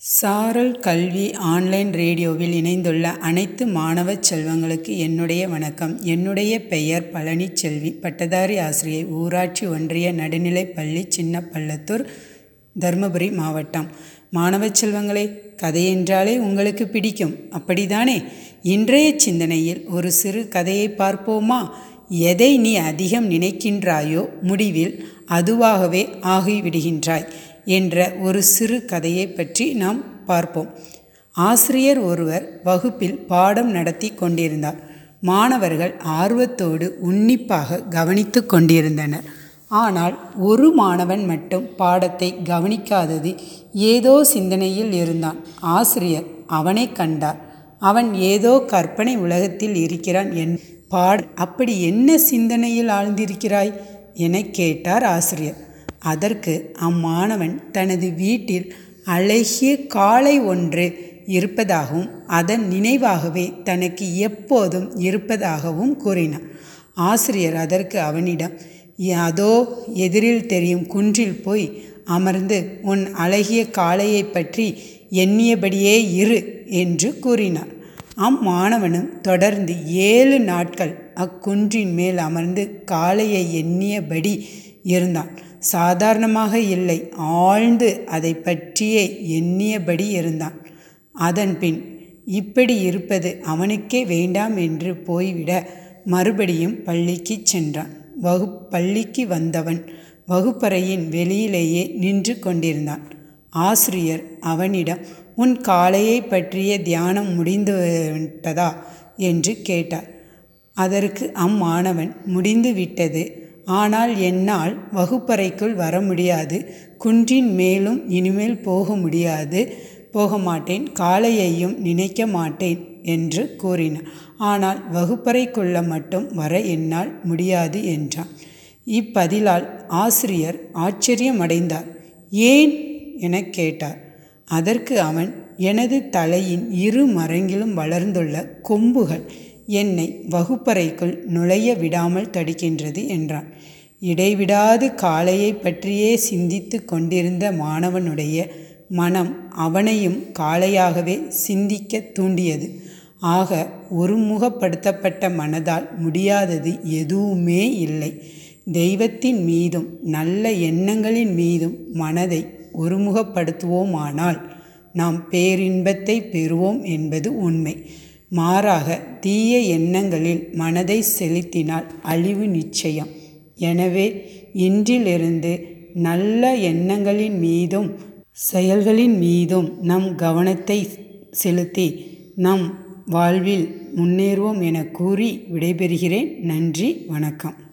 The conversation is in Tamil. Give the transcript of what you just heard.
சாரல் கல்வி ஆன்லைன் ரேடியோவில் இணைந்துள்ள அனைத்து மாணவ செல்வங்களுக்கு என்னுடைய வணக்கம். என்னுடைய பெயர் பழனிச்செல்வி பட்டதாரி ஆசிரியை ஊராட்சி ஒன்றிய நடுநிலைப்பள்ளி சின்னப்பள்ளத்தூர் தருமபுரி மாவட்டம். மாணவ செல்வங்களே கதை என்றாலே உங்களுக்கு பிடிக்கும். அப்படிதானே இன்றைய சிந்தனையில் ஒரு சிறு கதையை பார்ப்போமா? எதை நீ அதிகம் நினைக்கின்றாயோ முடிவில் அதுவாகவே ஆகிவிடுகின்றாய். என்ற ஒரு சிறு கதையை பற்றி நாம் பார்ப்போம். ஆசிரியர் ஒருவர் வகுப்பில் பாடம் நடத்தி கொண்டிருந்தார். மாணவர்கள் ஆர்வத்தோடு உன்னிப்பாக கவனித்து கொண்டிருந்தனர். ஆனால் ஒரு மாணவன் மட்டும் பாடத்தை கவனிக்காதது ஏதோ சிந்தனையில் இருந்தான். ஆசிரியர் அவனை கண்டார். அவன் ஏதோ கற்பனை உலகத்தில் இருக்கிறான் என் பாட அப்படி என்ன சிந்தனையில் ஆழ்ந்திருக்கிறாய்? என கேட்டார் ஆசிரியர். அதற்கு அம்மாணவன் தனது வீட்டில் அழகிய காளை ஒன்று இருப்பதாகவும் அதன் நினைவாகவே தனக்கு எப்போதும் இருப்பதாகவும் கூறினான். ஆசிரியர் அதற்கு அவனிடம் அதோ எதிரில் தெரியும் குன்றில் போய் அமர்ந்து உன் அழகிய காளையை பற்றி எண்ணியபடியே இரு என்று கூறினார் அம்மாணவனும் தொடர்ந்து ஏழு நாட்கள் அக்குன்றின் மேல் அமர்ந்து காளையை எண்ணியபடி இருந்தான். சாதாரணமாக இல்லை. ஆழ்ந்து அதை பற்றியே எண்ணியபடி இருந்தான். அதன்பின் இப்படி இருப்பது அவனுக்கே வேண்டாம் என்று போய்விட மறுபடியும் பள்ளிக்கு சென்றான். வகு பள்ளிக்கு வந்தவன் வகுப்பறையின் வெளியிலேயே நின்று கொண்டிருந்தான். ஆசிரியர் அவனிடம் உன் காளையை பற்றிய தியானம் முடிந்து விட்டதா? என்று கேட்டார். அதற்கு அம்மாணவன் முடிந்து விட்டது. ஆனால் என்னால் வகுப்பறைக்குள் வர முடியாது. குன்றின் மேலும் இனிமேல் போக முடியாது. போக மாட்டேன் காலையையும் நினைக்க மாட்டேன் என்று கூறினான். ஆனால் வகுப்பறைக்குள்ள மட்டும் வர என்னால் முடியாது என்றான். இப்பதிலால் ஆசிரியர் ஆச்சரியமடைந்தார். ஏன்? என கேட்டார். அதற்கு அவன் எனது தலையின் இரு மரங்கிலும் வளர்ந்துள்ள கொம்புகள். என்னை வகுப்பறைக்குள் நுழைய விடாமல் தடுக்கின்றது என்றான். இடைவிடாது காளையை பற்றியே சிந்தித்து கொண்டிருந்த மாணவனுடைய மனம் அவனையும் காளையாகவே சிந்திக்க தூண்டியது. ஆக ஒருமுகப்படுத்தப்பட்ட மனதால் முடியாதது எதுவுமே இல்லை. தெய்வத்தின் மீதும் நல்ல எண்ணங்களின் மீதும் மனதை ஒருமுகப்படுத்துவோமானால் நாம் பேரின்பத்தை பெறுவோம் என்பது உண்மை. மாறாக தீய எண்ணங்களில் மனதை செலுத்தினால் அழிவு நிச்சயம். எனவே இன்றிலிருந்து நல்ல எண்ணங்களின் மீதும் செயல்களின் மீதும் நம் கவனத்தை செலுத்தி நம் வாழ்வில் முன்னேறுவோம் என கூறி விடைபெறுகிறேன். நன்றி வணக்கம்.